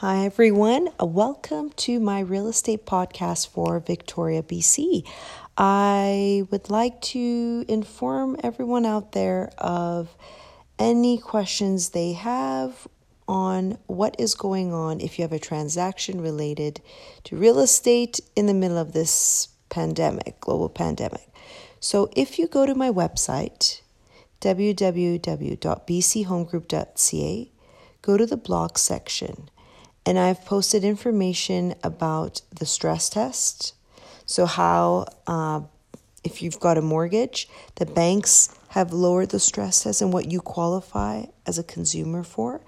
Hi, everyone. Uh, welcome to my real estate podcast for Victoria, BC. I would like to inform everyone out there of any questions they have on what is going on if you have a transaction related to real estate in the middle of this pandemic, global pandemic. So if you go to my website, www.bchomegroup.ca, go to the blog section and I've posted information about the stress test. So, how, uh, if you've got a mortgage, the banks have lowered the stress test and what you qualify as a consumer for.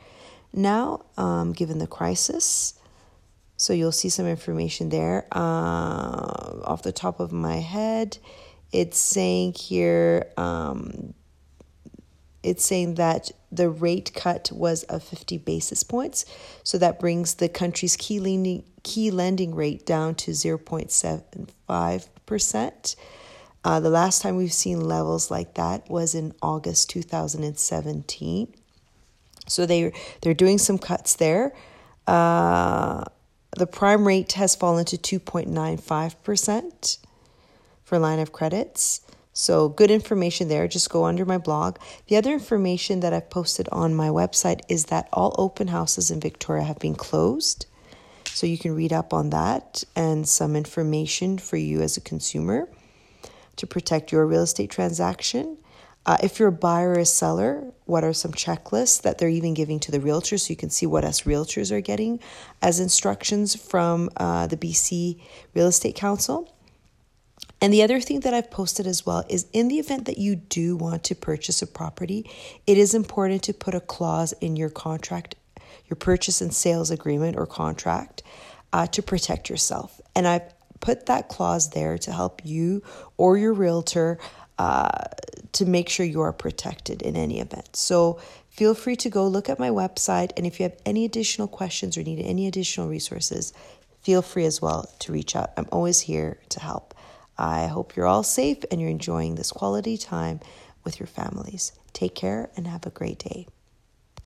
Now, um, given the crisis, so you'll see some information there. Uh, off the top of my head, it's saying here um, it's saying that the rate cut was of 50 basis points. So that brings the country's key lending, key lending rate down to 0.75%. Uh, the last time we've seen levels like that was in August 2017. So they, they're doing some cuts there. Uh, the prime rate has fallen to 2.95% for line of credits. So, good information there. Just go under my blog. The other information that I've posted on my website is that all open houses in Victoria have been closed. So, you can read up on that and some information for you as a consumer to protect your real estate transaction. Uh, if you're a buyer or a seller, what are some checklists that they're even giving to the realtors so you can see what us realtors are getting as instructions from uh, the BC Real Estate Council? And the other thing that I've posted as well is in the event that you do want to purchase a property, it is important to put a clause in your contract, your purchase and sales agreement or contract uh, to protect yourself. And I've put that clause there to help you or your realtor uh, to make sure you are protected in any event. So feel free to go look at my website. And if you have any additional questions or need any additional resources, feel free as well to reach out. I'm always here to help. I hope you're all safe and you're enjoying this quality time with your families. Take care and have a great day.